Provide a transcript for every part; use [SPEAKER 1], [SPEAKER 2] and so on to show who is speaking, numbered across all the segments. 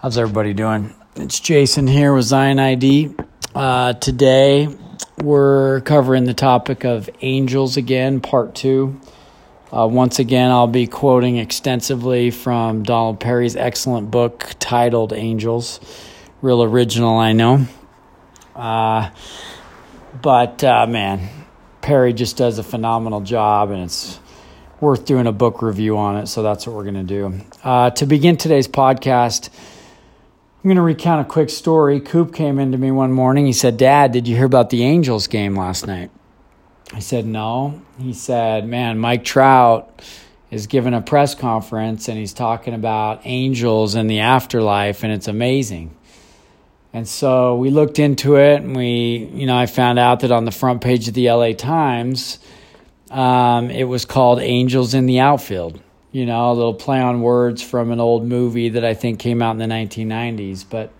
[SPEAKER 1] How's everybody doing? It's Jason here with Zion ID. Uh, today we're covering the topic of angels again, part two. Uh, once again, I'll be quoting extensively from Donald Parry's excellent book titled Angels. Real original, I know. Uh, but uh, man, Perry just does a phenomenal job, and it's worth doing a book review on it. So that's what we're going to do. Uh, to begin today's podcast, I'm going to recount a quick story. Coop came into me one morning. He said, Dad, did you hear about the Angels game last night? I said, No. He said, Man, Mike Trout is giving a press conference and he's talking about angels and the afterlife, and it's amazing. And so we looked into it, and we, you know, I found out that on the front page of the LA Times, um, it was called Angels in the Outfield you know, a little play on words from an old movie that I think came out in the 1990s. But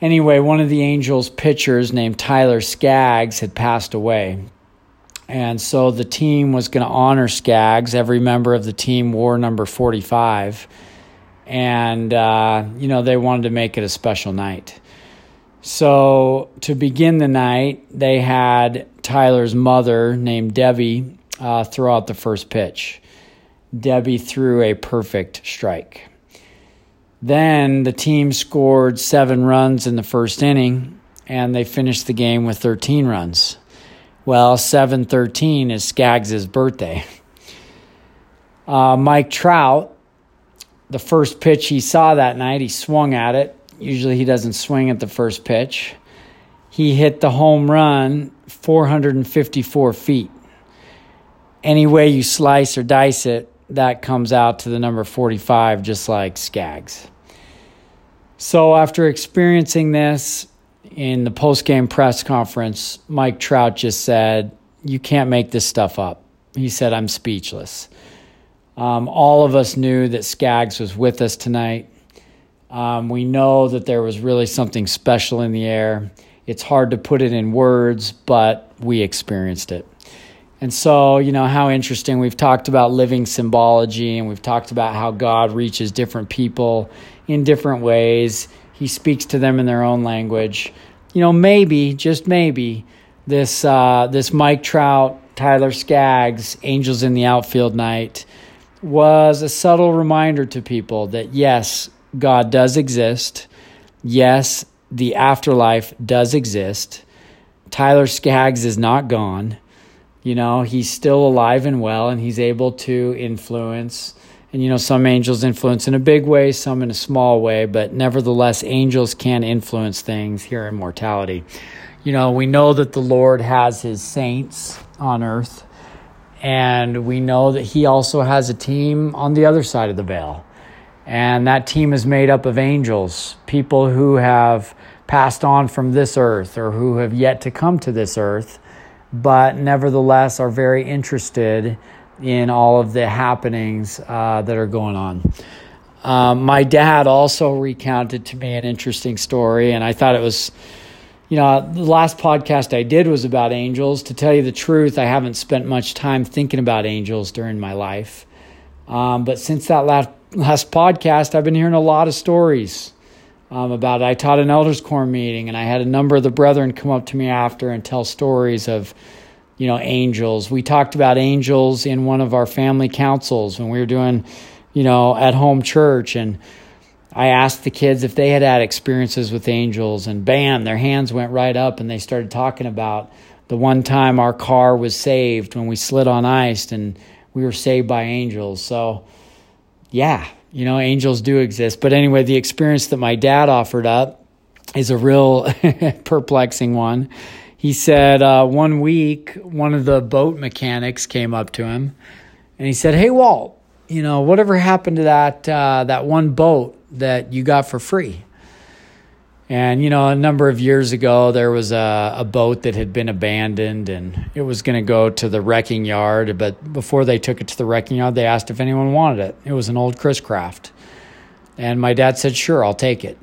[SPEAKER 1] anyway, one of the Angels pitchers named Tyler Skaggs had passed away. And so the team was going to honor Skaggs. Every member of the team wore number 45. And, uh, you know, they wanted to make it a special night. So to begin the night, they had Tyler's mother, named Debbie, uh, throw out the first pitch. Debbie threw a perfect strike. Then the team scored seven runs in the first inning, and they finished the game with 13 runs. Well, 713 is Skaggs' birthday. Uh, Mike Trout, the first pitch he saw that night, he swung at it. Usually he doesn't swing at the first pitch. He hit the home run 454 feet. Any way you slice or dice it, that comes out to the number 45, just like Skaggs. So, after experiencing this in the post game press conference, Mike Trout just said, You can't make this stuff up. He said, I'm speechless. Um, all of us knew that Skaggs was with us tonight. Um, we know that there was really something special in the air. It's hard to put it in words, but we experienced it. And so, you know, how interesting. We've talked about living symbology and we've talked about how God reaches different people in different ways. He speaks to them in their own language. You know, maybe, just maybe, this, uh, this Mike Trout, Tyler Skaggs, Angels in the Outfield night was a subtle reminder to people that yes, God does exist. Yes, the afterlife does exist. Tyler Skaggs is not gone you know, he's still alive and well, and he's able to influence. And, you know, some angels influence in a big way, some in a small way, but nevertheless, angels can influence things here in mortality. You know, we know that the Lord has his saints on earth, and we know that he also has a team on the other side of the veil. And that team is made up of angels, people who have passed on from this earth or who have yet to come to this earth but nevertheless are very interested in all of the happenings uh, that are going on. Um, my dad also recounted to me an interesting story, and I thought it was, you know, the last podcast I did was about angels. To tell you the truth, I haven't spent much time thinking about angels during my life. Um, but since that last, last podcast, I've been hearing a lot of stories um, about it. I taught an elders quorum meeting, and I had a number of the brethren come up to me after and tell stories of, you know, angels. We talked about angels in one of our family councils when we were doing, you know, at home church, and I asked the kids if they had had experiences with angels, and bam, their hands went right up, and they started talking about the one time our car was saved when we slid on ice, and we were saved by angels. So, yeah, you know, angels do exist. But anyway, the experience that my dad offered up is a real perplexing one. He said uh, one week, one of the boat mechanics came up to him and he said, Hey, Walt, you know, whatever happened to that, uh, that one boat that you got for free? And, you know, a number of years ago, there was a, a boat that had been abandoned and it was going to go to the wrecking yard. But before they took it to the wrecking yard, they asked if anyone wanted it. It was an old Chris Craft. And my dad said, sure, I'll take it.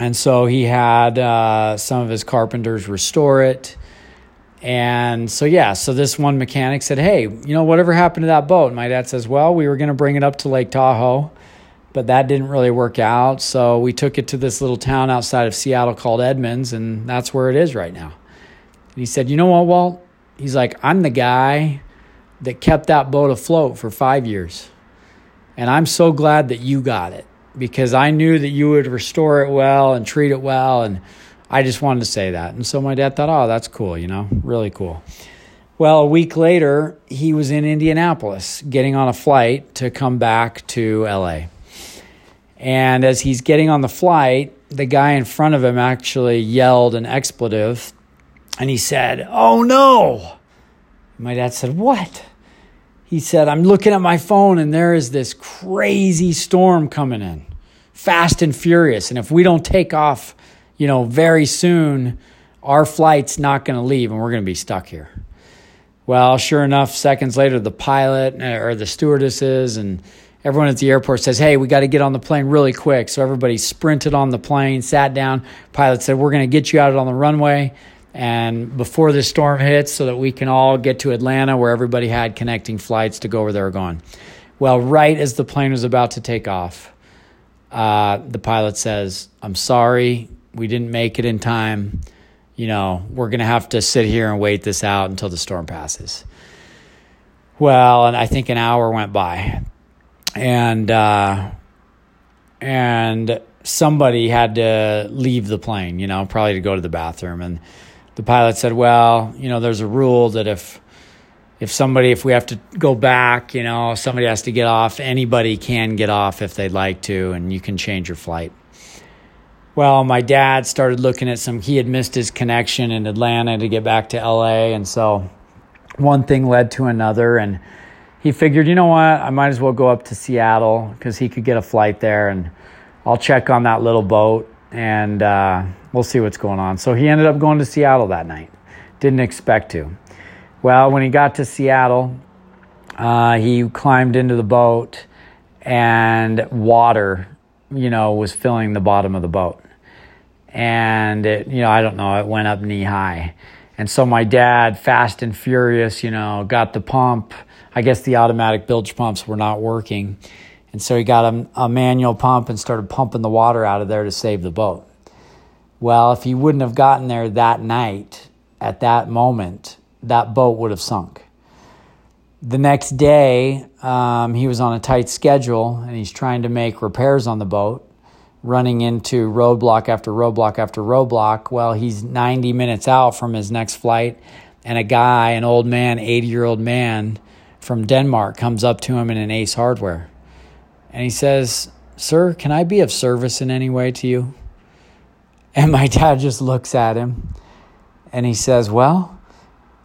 [SPEAKER 1] And so he had uh, some of his carpenters restore it. And so, yeah, so this one mechanic said, hey, you know, whatever happened to that boat? And my dad says, well, we were going to bring it up to Lake Tahoe but that didn't really work out. So we took it to this little town outside of Seattle called Edmonds, and that's where it is right now. And he said, You know what, Walt? He's like, I'm the guy that kept that boat afloat for five years. And I'm so glad that you got it because I knew that you would restore it well and treat it well. And I just wanted to say that. And so my dad thought, oh, that's cool, you know, really cool. Well, a week later, he was in Indianapolis getting on a flight to come back to LA. And as he's getting on the flight, the guy in front of him actually yelled an expletive and he said, Oh no. My dad said, What? He said, I'm looking at my phone and there is this crazy storm coming in, fast and furious. And if we don't take off, you know, very soon, our flight's not going to leave and we're going to be stuck here. Well, sure enough, seconds later, the pilot uh, or the stewardesses and everyone at the airport says, Hey, we got to get on the plane really quick. So everybody sprinted on the plane, sat down. Pilot said, We're going to get you out on the runway and before the storm hits so that we can all get to Atlanta where everybody had connecting flights to go where they were going. Well, right as the plane was about to take off, uh, the pilot says, I'm sorry, we didn't make it in time. You know, we're going to have to sit here and wait this out until the storm passes. Well, and I think an hour went by. And, uh, and somebody had to leave the plane, you know, probably to go to the bathroom. And the pilot said, "Well, you know, there's a rule that if if somebody if we have to go back, you know, somebody has to get off. Anybody can get off if they'd like to, and you can change your flight." Well, my dad started looking at some. He had missed his connection in Atlanta to get back to LA, and so one thing led to another, and he figured, you know what, I might as well go up to Seattle because he could get a flight there, and I'll check on that little boat and uh, we'll see what's going on. So he ended up going to Seattle that night. Didn't expect to. Well, when he got to Seattle, uh, he climbed into the boat, and water, you know, was filling the bottom of the boat. And it, you know, I don't know, it went up knee high. And so my dad, fast and furious, you know, got the pump. I guess the automatic bilge pumps were not working. And so he got a, a manual pump and started pumping the water out of there to save the boat. Well, if he wouldn't have gotten there that night, at that moment, that boat would have sunk. The next day, um, he was on a tight schedule and he's trying to make repairs on the boat, running into roadblock after roadblock after roadblock. Well, he's 90 minutes out from his next flight, and a guy, an old man, 80 year old man from Denmark, comes up to him in an Ace Hardware and he says, Sir, can I be of service in any way to you? And my dad just looks at him and he says, Well,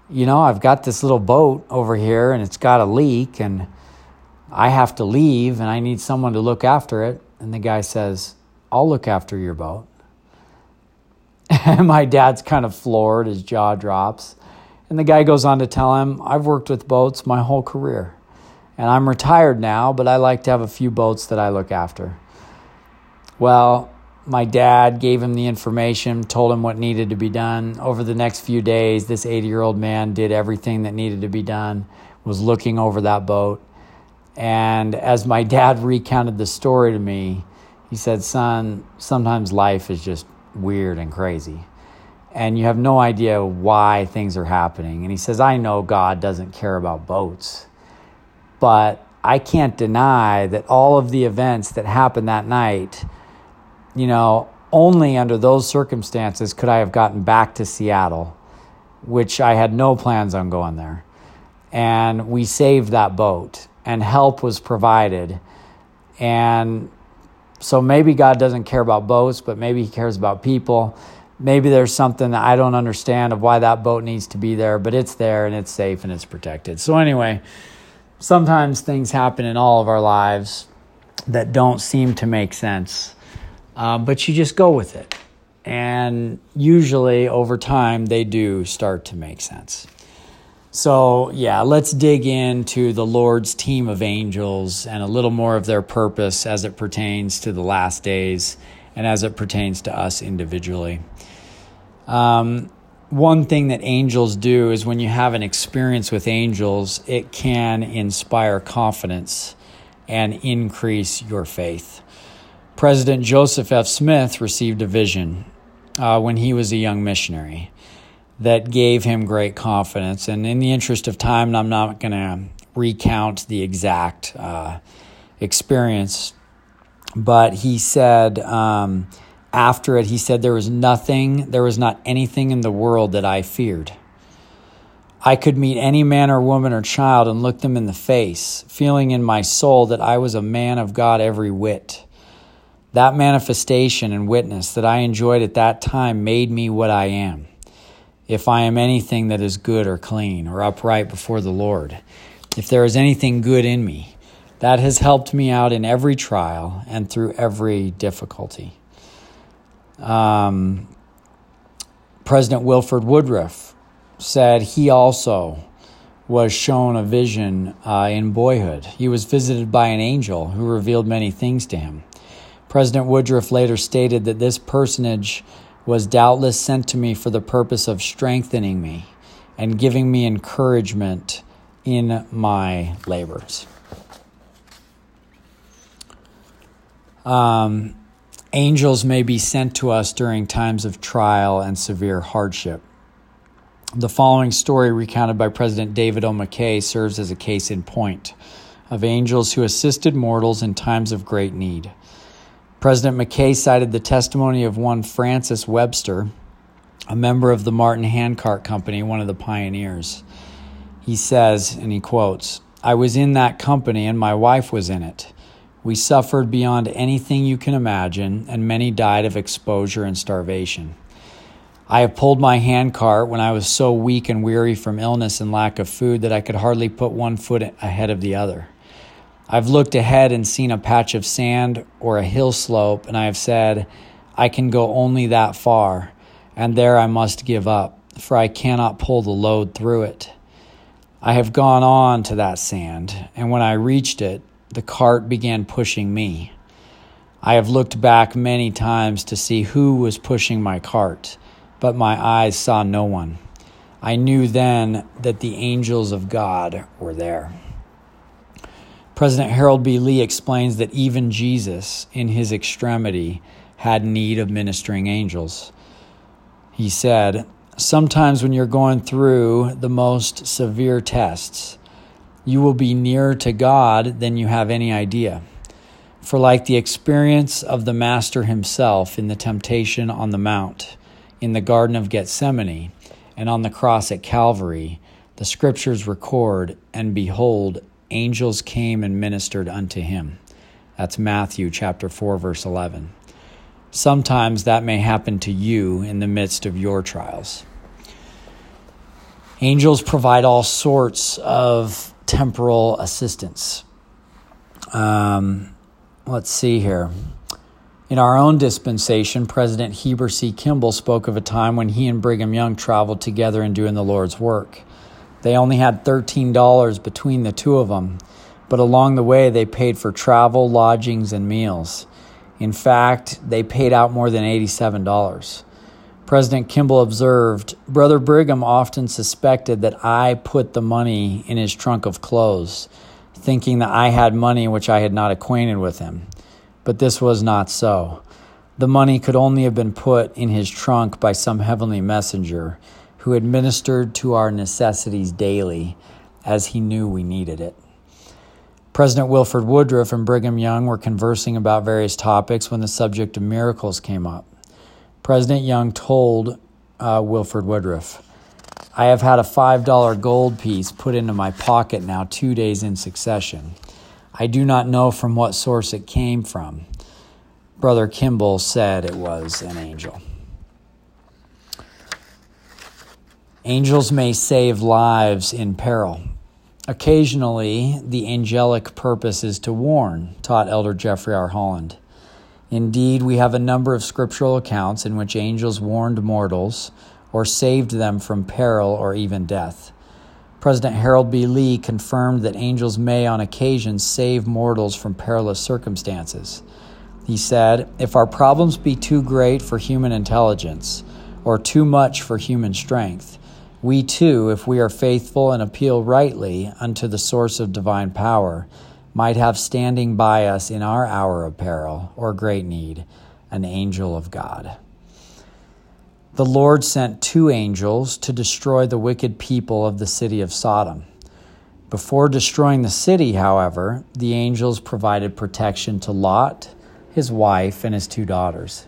[SPEAKER 1] you know, I've got this little boat over here and it's got a leak and I have to leave and I need someone to look after it. And the guy says, I'll look after your boat. And my dad's kind of floored, his jaw drops. And the guy goes on to tell him, I've worked with boats my whole career. And I'm retired now, but I like to have a few boats that I look after. Well, my dad gave him the information, told him what needed to be done. Over the next few days, this 80 year old man did everything that needed to be done, was looking over that boat. And as my dad recounted the story to me, he said, Son, sometimes life is just weird and crazy. And you have no idea why things are happening. And he says, I know God doesn't care about boats. But I can't deny that all of the events that happened that night, you know, only under those circumstances could I have gotten back to Seattle, which I had no plans on going there. And we saved that boat, and help was provided. And so maybe God doesn't care about boats, but maybe He cares about people. Maybe there's something that I don't understand of why that boat needs to be there, but it's there and it's safe and it's protected. So, anyway, sometimes things happen in all of our lives that don't seem to make sense, uh, but you just go with it. And usually over time, they do start to make sense. So, yeah, let's dig into the Lord's team of angels and a little more of their purpose as it pertains to the last days and as it pertains to us individually. Um, one thing that angels do is when you have an experience with angels, it can inspire confidence and increase your faith. President Joseph F. Smith received a vision uh, when he was a young missionary that gave him great confidence. And in the interest of time, I'm not going to recount the exact uh, experience, but he said um, after it, he said, There was nothing, there was not anything in the world that I feared. I could meet any man or woman or child and look them in the face, feeling in my soul that I was a man of God every whit. That manifestation and witness that I enjoyed at that time made me what I am. If I am anything that is good or clean or upright before the Lord, if there is anything good in me, that has helped me out in every trial and through every difficulty. Um, President Wilford Woodruff said he also was shown a vision uh, in boyhood. He was visited by an angel who revealed many things to him. President Woodruff later stated that this personage was doubtless sent to me for the purpose of strengthening me and giving me encouragement in my labors. Um, angels may be sent to us during times of trial and severe hardship. The following story, recounted by President David O. McKay, serves as a case in point of angels who assisted mortals in times of great need. President McKay cited the testimony of one Francis Webster, a member of the Martin Handcart Company, one of the pioneers. He says, and he quotes, I was in that company and my wife was in it. We suffered beyond anything you can imagine, and many died of exposure and starvation. I have pulled my handcart when I was so weak and weary from illness and lack of food that I could hardly put one foot ahead of the other. I've looked ahead and seen a patch of sand or a hill slope, and I have said, I can go only that far, and there I must give up, for I cannot pull the load through it. I have gone on to that sand, and when I reached it, the cart began pushing me. I have looked back many times to see who was pushing my cart, but my eyes saw no one. I knew then that the angels of God were there. President Harold B. Lee explains that even Jesus, in his extremity, had need of ministering angels. He said, Sometimes when you're going through the most severe tests, you will be nearer to God than you have any idea. For, like the experience of the Master himself in the temptation on the Mount, in the Garden of Gethsemane, and on the cross at Calvary, the scriptures record, and behold, angels came and ministered unto him. That's Matthew chapter 4 verse 11. Sometimes that may happen to you in the midst of your trials. Angels provide all sorts of temporal assistance. Um, let's see here. In our own dispensation, President Heber C. Kimball spoke of a time when he and Brigham Young traveled together in doing the Lord's work. They only had $13 between the two of them, but along the way they paid for travel, lodgings, and meals. In fact, they paid out more than $87. President Kimball observed Brother Brigham often suspected that I put the money in his trunk of clothes, thinking that I had money which I had not acquainted with him. But this was not so. The money could only have been put in his trunk by some heavenly messenger who administered to our necessities daily as he knew we needed it. President Wilford Woodruff and Brigham Young were conversing about various topics when the subject of miracles came up. President Young told uh, Wilford Woodruff, I have had a $5 gold piece put into my pocket now two days in succession. I do not know from what source it came from. Brother Kimball said it was an angel. Angels may save lives in peril. Occasionally, the angelic purpose is to warn, taught Elder Jeffrey R. Holland. Indeed, we have a number of scriptural accounts in which angels warned mortals or saved them from peril or even death. President Harold B. Lee confirmed that angels may, on occasion, save mortals from perilous circumstances. He said, If our problems be too great for human intelligence or too much for human strength, we too, if we are faithful and appeal rightly unto the source of divine power, might have standing by us in our hour of peril or great need an angel of God. The Lord sent two angels to destroy the wicked people of the city of Sodom. Before destroying the city, however, the angels provided protection to Lot, his wife, and his two daughters.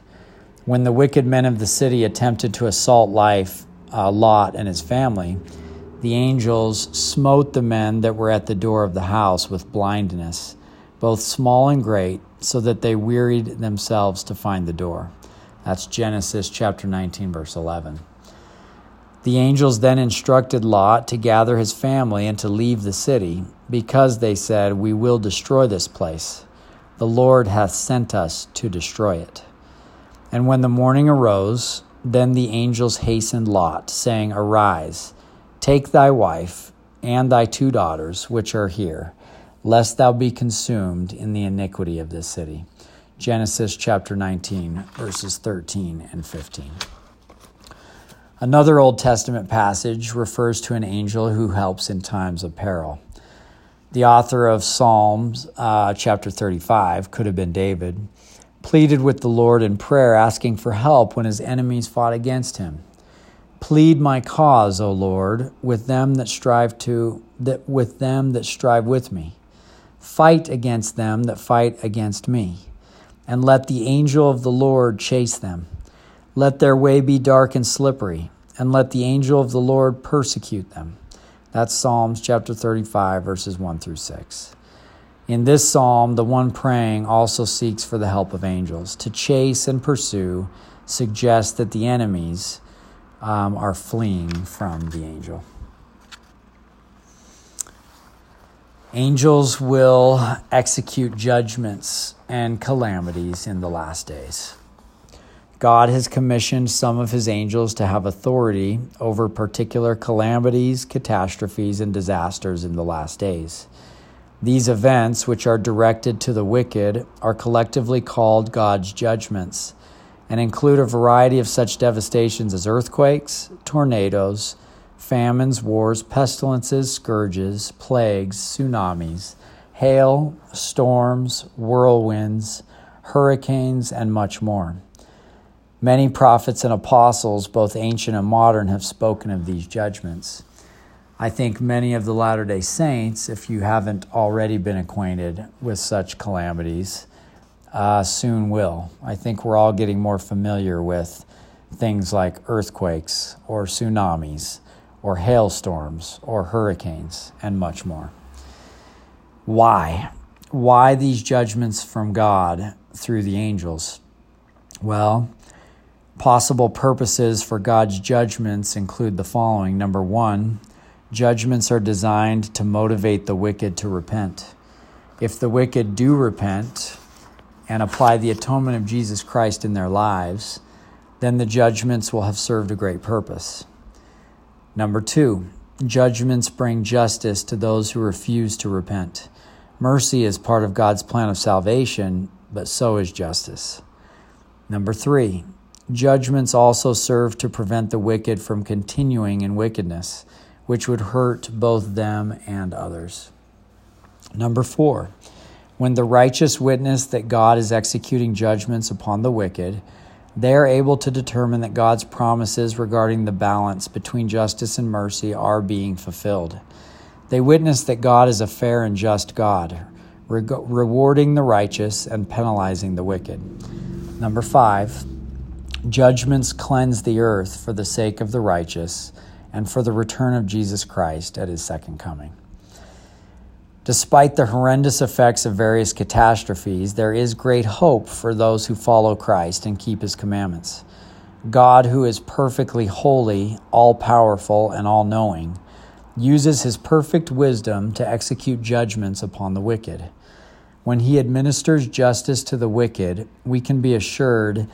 [SPEAKER 1] When the wicked men of the city attempted to assault life, uh, Lot and his family, the angels smote the men that were at the door of the house with blindness, both small and great, so that they wearied themselves to find the door. That's Genesis chapter 19, verse 11. The angels then instructed Lot to gather his family and to leave the city, because they said, We will destroy this place. The Lord hath sent us to destroy it. And when the morning arose, then the angels hastened Lot, saying, Arise Take thy wife and thy two daughters, which are here, lest thou be consumed in the iniquity of this city. Genesis chapter 19, verses 13 and 15. Another Old Testament passage refers to an angel who helps in times of peril. The author of Psalms, uh, chapter 35, could have been David, pleaded with the Lord in prayer, asking for help when his enemies fought against him. Plead my cause, O Lord, with them that strive to that with them that strive with me. Fight against them that fight against me, and let the angel of the Lord chase them. Let their way be dark and slippery, and let the angel of the Lord persecute them. That's Psalms chapter 35, verses 1 through 6. In this psalm, the one praying also seeks for the help of angels. To chase and pursue suggests that the enemies um, are fleeing from the angel. Angels will execute judgments and calamities in the last days. God has commissioned some of his angels to have authority over particular calamities, catastrophes, and disasters in the last days. These events, which are directed to the wicked, are collectively called God's judgments and include a variety of such devastations as earthquakes, tornadoes, famines, wars, pestilences, scourges, plagues, tsunamis, hail, storms, whirlwinds, hurricanes, and much more. Many prophets and apostles, both ancient and modern, have spoken of these judgments. I think many of the Latter day Saints, if you haven't already been acquainted with such calamities, uh, soon will. I think we're all getting more familiar with things like earthquakes or tsunamis or hailstorms or hurricanes and much more. Why? Why these judgments from God through the angels? Well, possible purposes for God's judgments include the following. Number one, judgments are designed to motivate the wicked to repent. If the wicked do repent, and apply the atonement of Jesus Christ in their lives, then the judgments will have served a great purpose. Number two, judgments bring justice to those who refuse to repent. Mercy is part of God's plan of salvation, but so is justice. Number three, judgments also serve to prevent the wicked from continuing in wickedness, which would hurt both them and others. Number four, when the righteous witness that God is executing judgments upon the wicked, they are able to determine that God's promises regarding the balance between justice and mercy are being fulfilled. They witness that God is a fair and just God, re- rewarding the righteous and penalizing the wicked. Number five, judgments cleanse the earth for the sake of the righteous and for the return of Jesus Christ at his second coming. Despite the horrendous effects of various catastrophes, there is great hope for those who follow Christ and keep his commandments. God, who is perfectly holy, all powerful, and all knowing, uses his perfect wisdom to execute judgments upon the wicked. When he administers justice to the wicked, we can be assured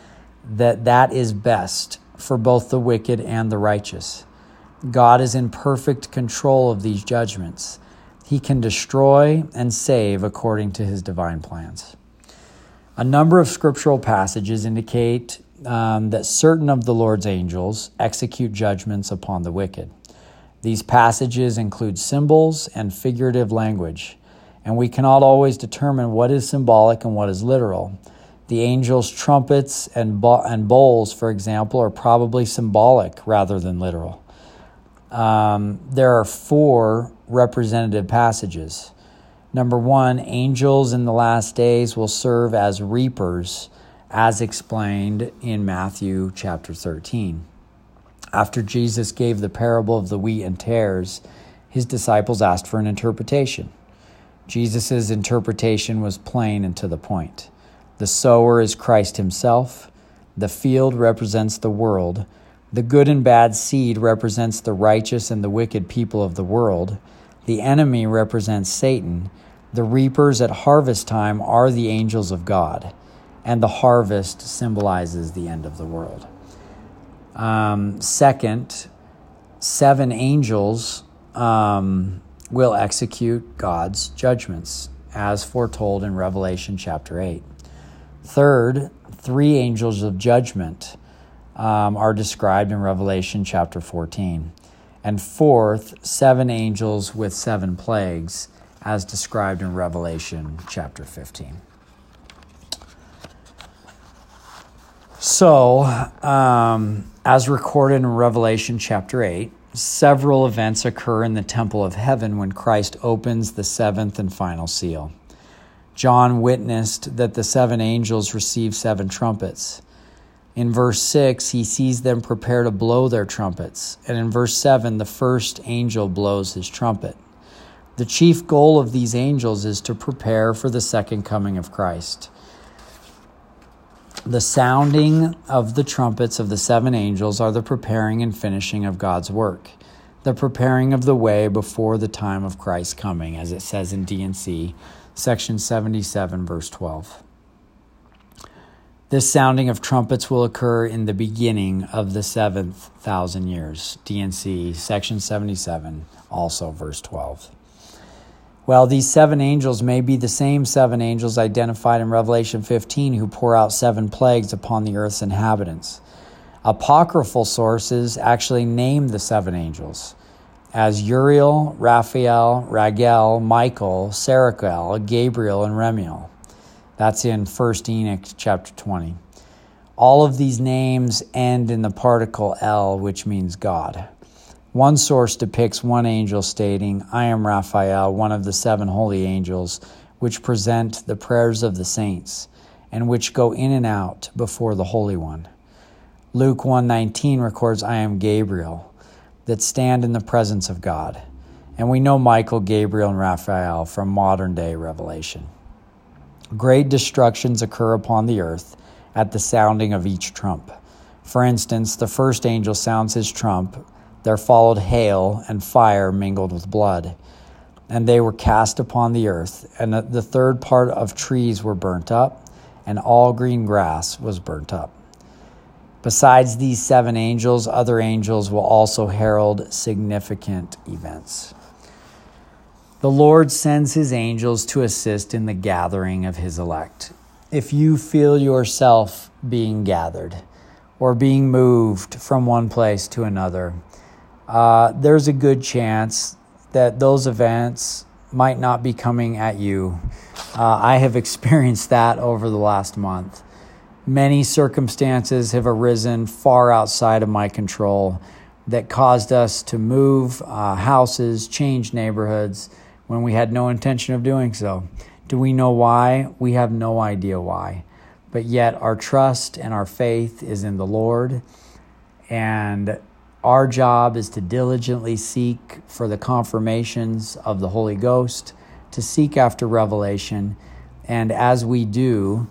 [SPEAKER 1] that that is best for both the wicked and the righteous. God is in perfect control of these judgments. He can destroy and save according to his divine plans. A number of scriptural passages indicate um, that certain of the Lord's angels execute judgments upon the wicked. These passages include symbols and figurative language. and we cannot always determine what is symbolic and what is literal. The angels' trumpets and, bo- and bowls, for example, are probably symbolic rather than literal. Um, there are four representative passages. Number one, angels in the last days will serve as reapers, as explained in Matthew chapter 13. After Jesus gave the parable of the wheat and tares, his disciples asked for an interpretation. Jesus' interpretation was plain and to the point. The sower is Christ himself, the field represents the world, the good and bad seed represents the righteous and the wicked people of the world, the enemy represents Satan, the reapers at harvest time are the angels of God, and the harvest symbolizes the end of the world. Um, second, seven angels um, will execute God's judgments, as foretold in Revelation chapter 8. Third, three angels of judgment um, are described in Revelation chapter 14. And fourth, seven angels with seven plagues, as described in Revelation chapter 15. So, um, as recorded in Revelation chapter 8, several events occur in the temple of heaven when Christ opens the seventh and final seal. John witnessed that the seven angels received seven trumpets. In verse 6, he sees them prepare to blow their trumpets. And in verse 7, the first angel blows his trumpet. The chief goal of these angels is to prepare for the second coming of Christ the sounding of the trumpets of the seven angels are the preparing and finishing of God's work, the preparing of the way before the time of Christ's coming, as it says in D&C, section 77, verse 12. This sounding of trumpets will occur in the beginning of the seventh thousand years. D&C, section 77, also verse 12. Well, these seven angels may be the same seven angels identified in Revelation 15 who pour out seven plagues upon the earth's inhabitants. Apocryphal sources actually name the seven angels as Uriel, Raphael, Raguel, Michael, Serachiel, Gabriel, and Remiel. That's in 1 Enoch chapter 20. All of these names end in the particle El, which means God. One source depicts one angel stating, I am Raphael, one of the seven holy angels, which present the prayers of the saints, and which go in and out before the Holy One. Luke 119 records, I am Gabriel, that stand in the presence of God. And we know Michael, Gabriel, and Raphael from modern day revelation. Great destructions occur upon the earth at the sounding of each trump. For instance, the first angel sounds his trump there followed hail and fire mingled with blood, and they were cast upon the earth. And the third part of trees were burnt up, and all green grass was burnt up. Besides these seven angels, other angels will also herald significant events. The Lord sends his angels to assist in the gathering of his elect. If you feel yourself being gathered or being moved from one place to another, uh, there's a good chance that those events might not be coming at you. Uh, I have experienced that over the last month. Many circumstances have arisen far outside of my control that caused us to move uh, houses, change neighborhoods when we had no intention of doing so. Do we know why? We have no idea why. But yet, our trust and our faith is in the Lord. And our job is to diligently seek for the confirmations of the Holy Ghost, to seek after revelation. And as we do,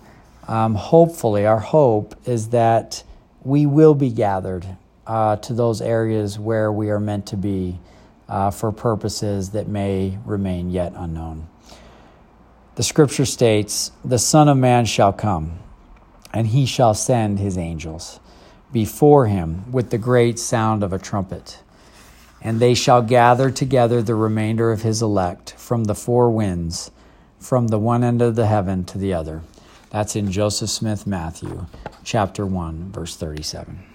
[SPEAKER 1] um, hopefully, our hope is that we will be gathered uh, to those areas where we are meant to be uh, for purposes that may remain yet unknown. The scripture states, The Son of Man shall come, and he shall send his angels before him with the great sound of a trumpet. And they shall gather together the remainder of his elect from the four winds, from the one end of the heaven to the other. That's in Joseph Smith Matthew, chapter 1, verse 37.